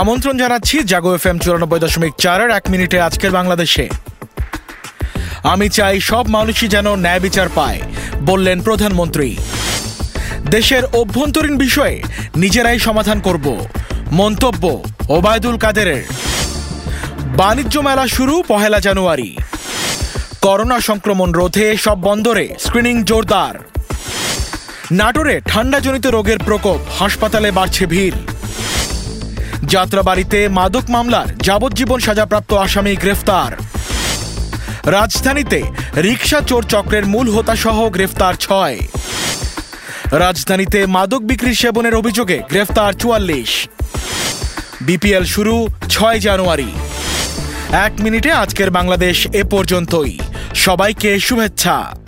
আমন্ত্রণ জানাচ্ছি জাগো F M চুরানব্বই দশমিক চারের এক মিনিটে আজকের বাংলাদেশে। আমি চাই সব মানুষই যেন ন্যায় বিচার পায়, বললেন প্রধানমন্ত্রী। দেশের অভ্যন্তরীণ বিষয়ে নিজেরাই সমাধান করব, মন্তব্য ওবায়দুল কাদেরের। বাণিজ্য মেলা শুরু পহেলা জানুয়ারি। করোনা সংক্রমণ রোধে সব বন্দরে স্ক্রিনিং জোরদার। নাটোরে ঠান্ডাজনিত রোগের প্রকোপ, হাসপাতালে বাড়ছে ভিড়। যাত্রাবাড়িতে মাদক মামলার যাবজ্জীবন সাজাপ্রাপ্ত আসামি গ্রেফতার। রাজধানীতে রিকশা চোর চক্রের মূল হোতাসহ গ্রেফতার ছয়। রাজধানীতে মাদক বিক্রি সেবনের অভিযোগে গ্রেফতার চুয়াল্লিশ। বিপিএল শুরু ছয় জানুয়ারি। এক মিনিটে আজকের বাংলাদেশ এ পর্যন্তই। সবাইকে শুভেচ্ছা।